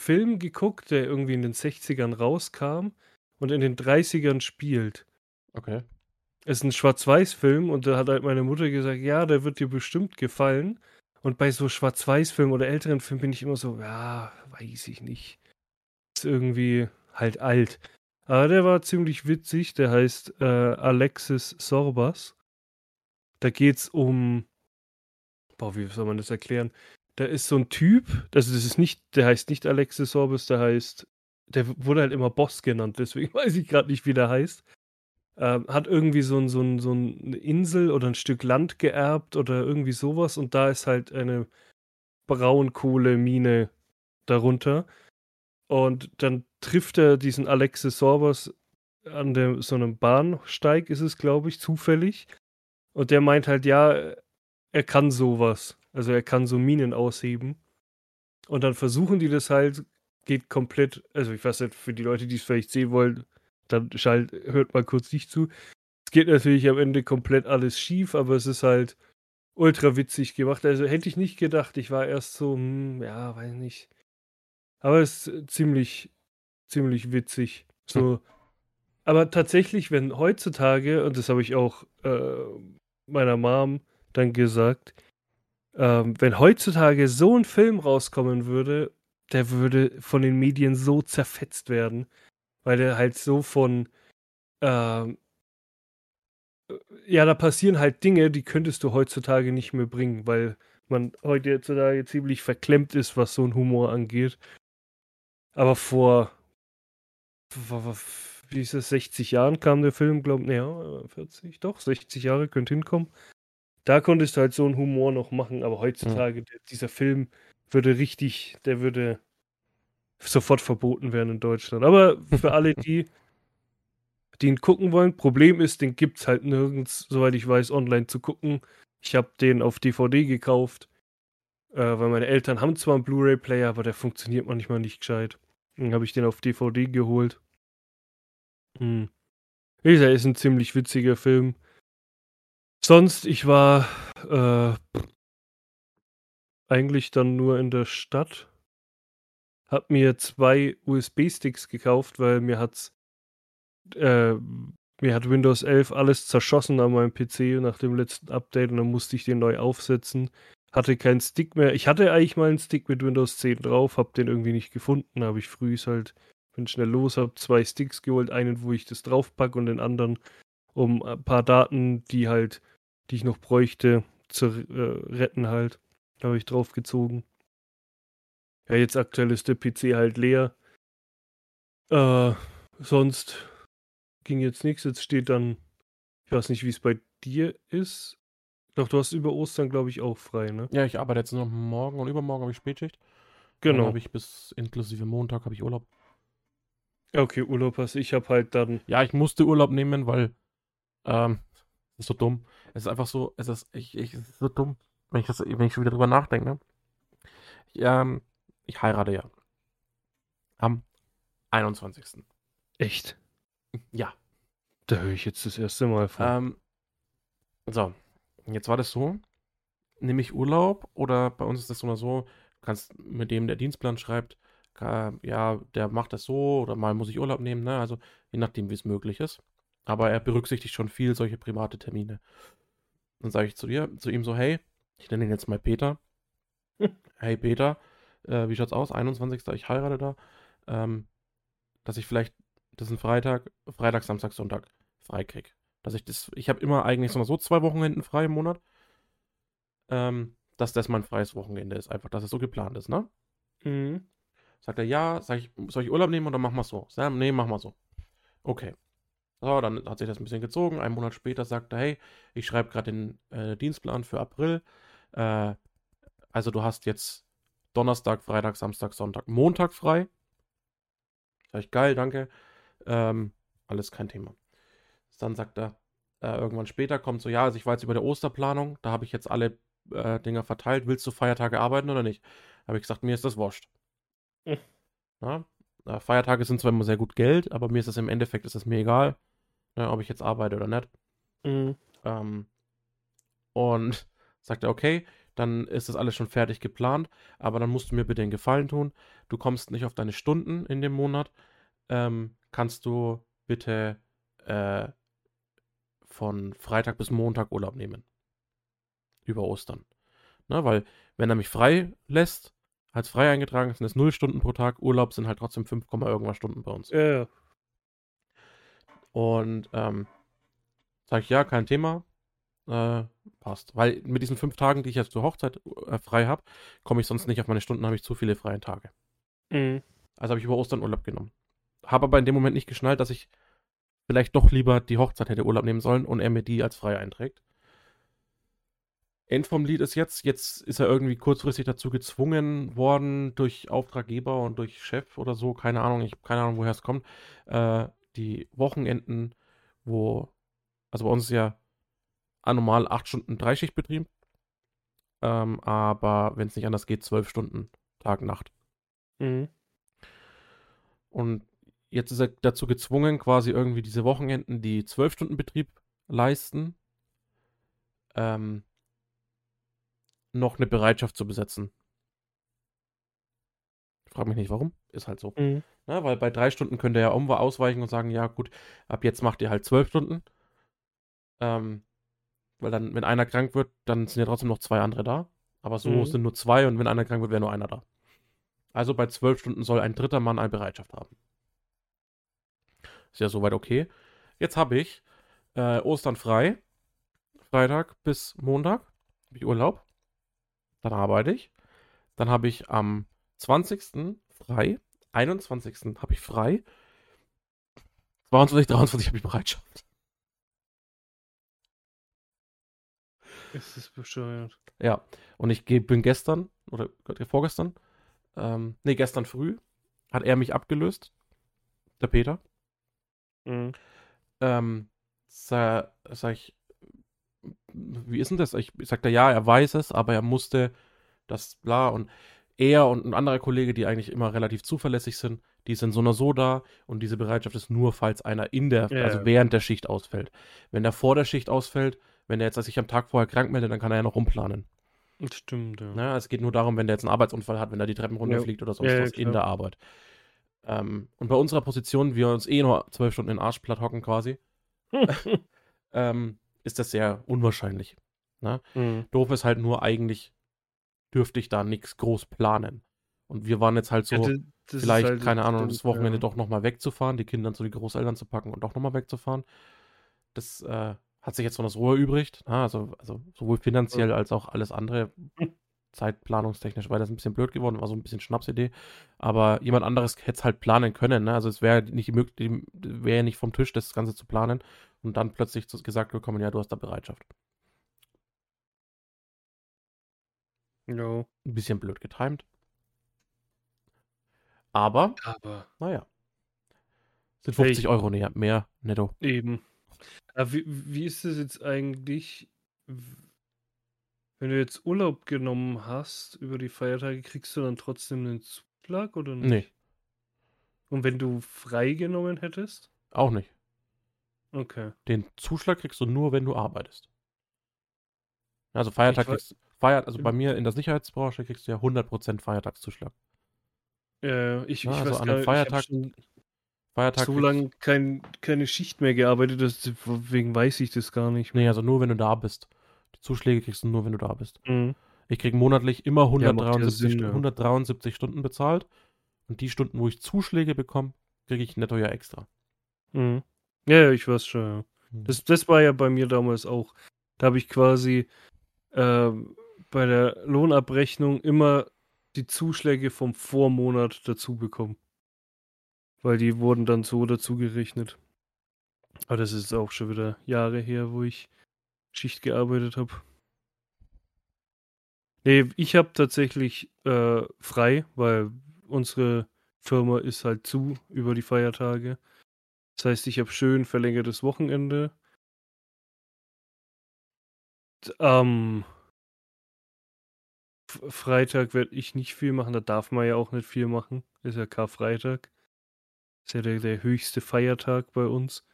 Film geguckt, der irgendwie in den 60ern rauskam und in den 30ern spielt. Okay. Es ist ein Schwarz-Weiß-Film und da hat halt meine Mutter gesagt, ja, der wird dir bestimmt gefallen. Und bei so Schwarz-Weiß-Filmen oder älteren Filmen bin ich immer so, ja, weiß ich nicht. Ist irgendwie halt alt. Aber der war ziemlich witzig. Der heißt äh, Alexis Sorbas. Da geht's um. Boah, wie soll man das erklären? Da ist so ein Typ, also das ist nicht, der heißt nicht Alexis Sorbas, der heißt, der wurde halt immer Boss genannt, deswegen weiß ich gerade nicht, wie der heißt. Ähm, hat irgendwie so, ein, so, ein, so eine Insel oder ein Stück Land geerbt oder irgendwie sowas und da ist halt eine Braunkohlemine darunter. Und dann trifft er diesen Alexis Sorbas an der, so einem Bahnsteig, ist es, glaube ich, zufällig. Und der meint halt, ja, er kann sowas. Also er kann so Minen ausheben. Und dann versuchen die das halt, geht komplett, also ich weiß nicht, für die Leute, die es vielleicht sehen wollen, dann schalt, hört mal kurz nicht zu. Es geht natürlich am Ende komplett alles schief, aber es ist halt ultra witzig gemacht. Also hätte ich nicht gedacht. Ich war erst so, hm, ja, weiß nicht. Aber es ist ziemlich, ziemlich witzig. So. Hm. Aber tatsächlich, wenn heutzutage, und das habe ich auch äh, meiner Mom dann gesagt, ähm, wenn heutzutage so ein Film rauskommen würde, der würde von den Medien so zerfetzt werden weil der halt so von, ähm, äh, ja, da passieren halt Dinge, die könntest du heutzutage nicht mehr bringen, weil man heutzutage ziemlich verklemmt ist, was so ein Humor angeht. Aber vor, wie ist es, 60 Jahren kam der Film, glaube ich, naja, 40, doch, 60 Jahre könnte hinkommen. Da konntest du halt so einen Humor noch machen, aber heutzutage, mhm. dieser Film würde richtig, der würde sofort verboten werden in Deutschland. Aber für alle, die, die ihn gucken wollen, Problem ist, den gibt es halt nirgends, soweit ich weiß, online zu gucken. Ich habe den auf DVD gekauft, äh, weil meine Eltern haben zwar einen Blu-ray-Player, aber der funktioniert manchmal nicht gescheit. Dann habe ich den auf DVD geholt. Hm. Wie gesagt, ist ein ziemlich witziger Film. Sonst, ich war äh, eigentlich dann nur in der Stadt habe mir zwei USB-Sticks gekauft, weil mir hat's äh, mir hat Windows 11 alles zerschossen an meinem PC nach dem letzten Update und dann musste ich den neu aufsetzen. Hatte keinen Stick mehr. Ich hatte eigentlich mal einen Stick mit Windows 10 drauf, habe den irgendwie nicht gefunden. Habe ich früh halt, bin schnell los, habe zwei Sticks geholt, einen, wo ich das draufpacke und den anderen, um ein paar Daten, die halt, die ich noch bräuchte, zu äh, retten halt. Habe ich draufgezogen. Ja, jetzt aktuell ist der PC halt leer. Äh, sonst ging jetzt nichts. Jetzt steht dann, ich weiß nicht, wie es bei dir ist. Doch, du hast über Ostern, glaube ich, auch frei, ne? Ja, ich arbeite jetzt noch morgen und übermorgen habe ich Spätschicht. Genau. Dann habe ich bis inklusive Montag habe ich Urlaub. Okay, Urlaub hast Ich habe halt dann. Ja, ich musste Urlaub nehmen, weil ähm, das ist so dumm. Es ist einfach so, es ist, ich, ich, es ist so dumm, wenn ich, das, wenn ich schon wieder drüber nachdenke. Ich, ähm, ich heirate ja. Am 21. Echt? Ja. Da höre ich jetzt das erste Mal von. Ähm, so, jetzt war das so. Nehme ich Urlaub oder bei uns ist das immer so, du kannst mit dem, der Dienstplan schreibt, äh, ja, der macht das so oder mal muss ich Urlaub nehmen, ne? Also je nachdem, wie es möglich ist. Aber er berücksichtigt schon viel solche private Termine. Dann sage ich zu dir, zu ihm so, hey, ich nenne ihn jetzt mal Peter. hey Peter, äh, wie schaut's aus? 21. Ich heirate da. Ähm, dass ich vielleicht, das ist ein Freitag, Freitag, Samstag, Sonntag frei krieg. Dass ich das, ich habe immer eigentlich so, so zwei Wochenenden frei im Monat. Ähm, dass das mein freies Wochenende ist. Einfach, dass es so geplant ist, ne? Mhm. Sagt er, ja, sag ich, soll ich Urlaub nehmen oder machen wir so? Sag, nee, machen wir so. Okay. So, dann hat sich das ein bisschen gezogen. Einen Monat später sagt er, hey, ich schreibe gerade den äh, Dienstplan für April. Äh, also du hast jetzt Donnerstag, Freitag, Samstag, Sonntag, Montag frei. Ich, geil, danke. Ähm, alles kein Thema. Dann sagt er, äh, irgendwann später kommt so, ja, also ich war jetzt über der Osterplanung, da habe ich jetzt alle äh, Dinger verteilt. Willst du Feiertage arbeiten oder nicht? Habe ich gesagt, mir ist das wurscht. Hm. Ja, äh, Feiertage sind zwar immer sehr gut Geld, aber mir ist das im Endeffekt, ist das mir egal, ne, ob ich jetzt arbeite oder nicht. Mhm. Ähm, und sagt er, okay, dann ist das alles schon fertig geplant, aber dann musst du mir bitte einen Gefallen tun. Du kommst nicht auf deine Stunden in dem Monat. Ähm, kannst du bitte äh, von Freitag bis Montag Urlaub nehmen. Über Ostern. Ne, weil, wenn er mich frei lässt, als frei eingetragen sind es 0 Stunden pro Tag, Urlaub sind halt trotzdem 5, irgendwas Stunden bei uns. Ja. Und ähm, sage ich, ja, kein Thema. Äh, passt. Weil mit diesen fünf Tagen, die ich jetzt zur Hochzeit äh, frei habe, komme ich sonst nicht auf meine Stunden, habe ich zu viele freie Tage. Mhm. Also habe ich über Ostern Urlaub genommen. Habe aber in dem Moment nicht geschnallt, dass ich vielleicht doch lieber die Hochzeit hätte Urlaub nehmen sollen und er mir die als frei einträgt. End vom Lied ist jetzt, jetzt ist er irgendwie kurzfristig dazu gezwungen worden durch Auftraggeber und durch Chef oder so, keine Ahnung, ich habe keine Ahnung, woher es kommt, äh, die Wochenenden, wo, also bei uns ist ja anormal 8 Stunden Dreischichtbetrieb, ähm, aber wenn es nicht anders geht, 12 Stunden Tag, Nacht. Mhm. Und jetzt ist er dazu gezwungen, quasi irgendwie diese Wochenenden, die 12 Stunden Betrieb leisten, ähm, noch eine Bereitschaft zu besetzen. Ich frage mich nicht, warum. Ist halt so. Mhm. Na, weil bei drei Stunden könnte er ja irgendwo ausweichen und sagen, ja gut, ab jetzt macht ihr halt zwölf Stunden. Ähm, weil dann, wenn einer krank wird, dann sind ja trotzdem noch zwei andere da. Aber so Mhm. sind nur zwei und wenn einer krank wird, wäre nur einer da. Also bei zwölf Stunden soll ein dritter Mann eine Bereitschaft haben. Ist ja soweit okay. Jetzt habe ich äh, Ostern frei. Freitag bis Montag habe ich Urlaub. Dann arbeite ich. Dann habe ich am 20. frei. 21. habe ich frei. 22, 23 habe ich Bereitschaft. Es ist bescheuert. Ja, und ich bin gestern, oder vorgestern, ähm, nee, gestern früh, hat er mich abgelöst, der Peter. Mhm. Ähm, sa, sag ich, wie ist denn das? Ich, ich sagte, ja, er weiß es, aber er musste das bla und er und ein anderer Kollege, die eigentlich immer relativ zuverlässig sind, die sind so oder so da und diese Bereitschaft ist nur, falls einer in der, Ja. also während der Schicht ausfällt. Wenn der vor der Schicht ausfällt, wenn der jetzt sich am Tag vorher krank meldet, dann kann er ja noch umplanen. Das stimmt, ja. Ne? Es geht nur darum, wenn der jetzt einen Arbeitsunfall hat, wenn er die Treppen runterfliegt oder sonst Ja, ja, was in der Arbeit. Ähm, und bei unserer Position, wir uns eh nur zwölf Stunden in den Arsch platt hocken quasi, ähm, ist das sehr unwahrscheinlich. Mhm. Doof ist halt nur, eigentlich dürfte ich da nichts groß planen. Und wir waren jetzt halt so, Ja, das- vielleicht, halt keine Ahnung, das Wochenende ja. doch nochmal wegzufahren, die Kinder zu den Großeltern zu packen und doch nochmal wegzufahren. Das äh, hat sich jetzt von das Rohr erübrigt. Ah, also, also sowohl finanziell als auch alles andere. Zeitplanungstechnisch war das ein bisschen blöd geworden, war so ein bisschen Schnapsidee. Aber jemand anderes hätte es halt planen können. Ne? Also es wäre nicht möglich, wäre ja nicht vom Tisch, das Ganze zu planen und dann plötzlich gesagt bekommen, ja, du hast da Bereitschaft. Ja, Ein bisschen blöd getimt. Aber, aber naja. Sind Hey. 50 Euro näher, mehr netto. eben. Aber wie, wie ist es jetzt eigentlich, wenn du jetzt Urlaub genommen hast über die Feiertage, kriegst du dann trotzdem einen Zuschlag oder nicht? Nee, Und wenn du frei genommen hättest? auch nicht. Okay. Den Zuschlag kriegst du nur, wenn du arbeitest. Also Feiertag kriegst Feier, also bei mir in der Sicherheitsbranche kriegst du ja 100% Feiertagszuschlag. Äh, ich, Ja, ich also weiß an einem ich Feiertag schon Feiertag. so lange kein, keine Schicht mehr gearbeitet, deswegen weiß ich das gar nicht. Nee, also nur wenn du da bist. Die Zuschläge kriegst du nur, wenn du da bist. Mhm. Ich krieg monatlich immer Ja, macht ja 173, Sinn, ja. 173 Stunden bezahlt. Und die Stunden, wo ich Zuschläge bekomme, kriege ich netto ja extra. Mhm. Ja, ja, ich weiß schon. Ja. Mhm. Das, das war ja bei mir damals auch. Da habe ich quasi ähm, bei der Lohnabrechnung immer die Zuschläge vom Vormonat dazu bekommen. Weil die wurden dann so dazu gerechnet. Aber das ist auch schon wieder Jahre her, wo ich Schicht gearbeitet habe. Nee, ich habe tatsächlich äh, frei, weil unsere Firma ist halt zu über die Feiertage. Das heißt, ich habe schön verlängertes Wochenende. Am F- Freitag werde ich nicht viel machen, da darf man ja auch nicht viel machen. Ist ja Karfreitag. Ist ja der, der höchste Feiertag bei uns.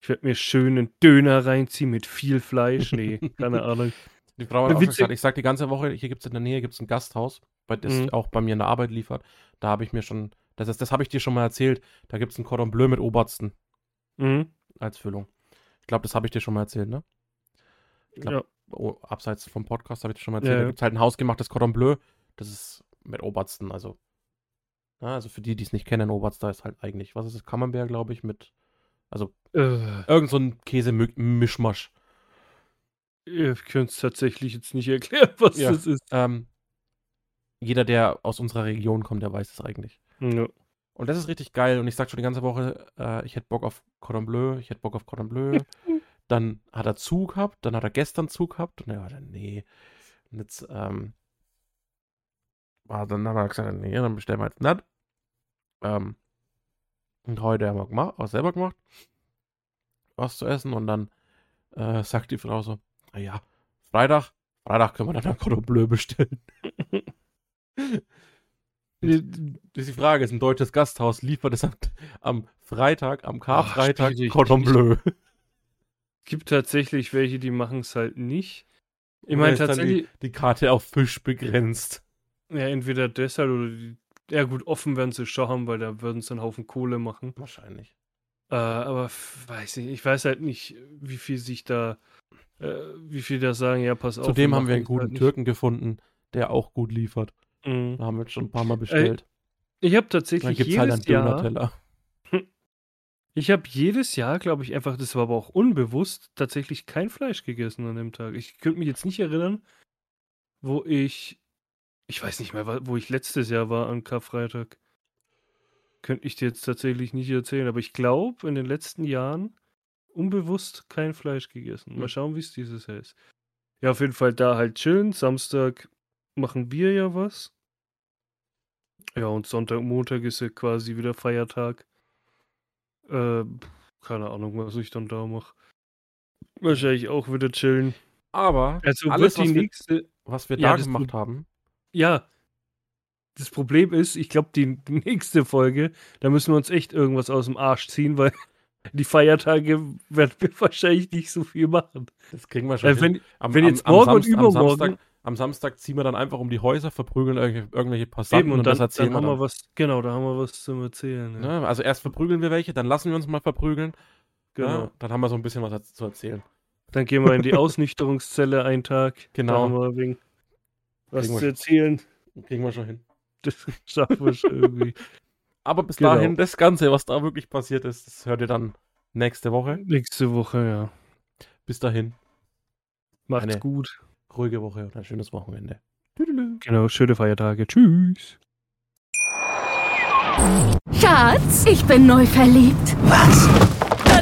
Ich werde mir schön einen Döner reinziehen mit viel Fleisch. Nee, keine Ahnung. Die Frau hat auch gesagt, ich sag die ganze Woche, hier gibt es in der Nähe gibt's ein Gasthaus, bei das Mhm. auch bei mir in der Arbeit liefert. Da habe ich mir schon, das ist, das habe ich dir schon mal erzählt, da gibt es ein Cordon Bleu mit Obersten Mhm. als Füllung. Ich glaube, das habe ich dir schon mal erzählt, ne? Ich glaub, Ja. Oh, abseits vom Podcast habe ich dir schon mal erzählt. Ja, Da gibt es halt ein hausgemachtes Cordon Bleu, das ist mit Obersten, also. Also für die, die es nicht kennen, Oberster ist halt eigentlich, was ist das, Camembert, glaube ich, mit, also Äh, irgend so ein Käse-Mischmasch. ihr könnt es tatsächlich jetzt nicht erklären, was Ja. das ist. Ähm, jeder, der aus unserer Region kommt, der weiß es eigentlich. Ja. Und das ist richtig geil. Und ich sag schon die ganze Woche, äh, ich hätte Bock auf Cordon Bleu, ich hätte Bock auf Cordon Bleu. dann hat er Zug gehabt, dann hat er gestern Zug gehabt. Und er war dann, nee. Und jetzt, ähm, war, dann haben wir gesagt, nee, dann bestellen wir jetzt nicht. Ähm, und heute haben wir gemacht, auch selber gemacht, was zu essen. Und dann äh, sagt die Frau so, naja, Freitag, Freitag können wir dann ein Cordon Bleu bestellen. Das ist die Frage, ist ein deutsches Gasthaus, liefert es am, am Freitag, am Karfreitag schwierig. Cordon Bleu. gibt tatsächlich welche, die machen es halt nicht. Ich meine tatsächlich, Die, die Karte auf Fisch begrenzt. Ja, entweder deshalb oder die, ja gut, offen werden sie schon haben, weil da würden sie einen Haufen Kohle machen. Wahrscheinlich. Äh, aber weiß nicht, ich weiß halt nicht, wie viel sich da, äh, wie viel da sagen, ja, pass auf. Zudem haben wir einen halt guten nicht. Türken gefunden, der auch gut liefert. Mhm. Da haben wir jetzt schon ein paar Mal bestellt. Ich habe tatsächlich gibt es halt einen Jahr, Döner-Teller. ich habe jedes Jahr, glaube ich, einfach, das war aber auch unbewusst, tatsächlich kein Fleisch gegessen an dem Tag. Ich könnte mich jetzt nicht erinnern, wo ich, ich weiß nicht mehr, wo ich letztes Jahr war an Karfreitag. Könnte ich dir jetzt tatsächlich nicht erzählen, aber ich glaube, in den letzten Jahren unbewusst kein Fleisch gegessen. Mal Hm. schauen, wie es dieses Jahr ist. Ja, auf jeden Fall da halt chillen. Samstag machen wir ja was. Ja, und Sonntag, Montag ist ja quasi wieder Feiertag. Äh, keine Ahnung, was ich dann da mache. Wahrscheinlich auch wieder chillen. Aber Also alles, was wir, nächste. was wir Ja, da das gemacht haben, Ja. Das Problem ist, ich glaube, die nächste Folge, da müssen wir uns echt irgendwas aus dem Arsch ziehen, weil die Feiertage werden wir wahrscheinlich nicht so viel machen. das kriegen wir schon. Hin. wenn, am, wenn am- jetzt am morgen und Samst- am übermorgen- Samstag, am Samstag ziehen wir dann einfach um die Häuser, verprügeln irgendwelche, irgendwelche Passanten eben, und, und dann, das erzählen dann haben wir dann. was, genau, da haben wir was zum Erzählen. Ja. Ne? Also erst verprügeln wir welche, dann lassen wir uns mal verprügeln. Genau. Ne? Dann haben wir so ein bisschen was zu erzählen. Dann gehen wir in die Ausnüchterungszelle einen Tag. Genau. Da haben wir ein wenig was zu erzählen. Kriegen wir schon hin. Das schaffen wir schon irgendwie. Aber bis Genau. dahin, das Ganze, was da wirklich passiert ist, das hört ihr dann nächste Woche. Nächste Woche, ja. Bis dahin, Macht's Eine- gut. ruhige Woche und ein schönes Wochenende. Genau, schöne Feiertage. Tschüss. Schatz, ich bin neu verliebt. Was?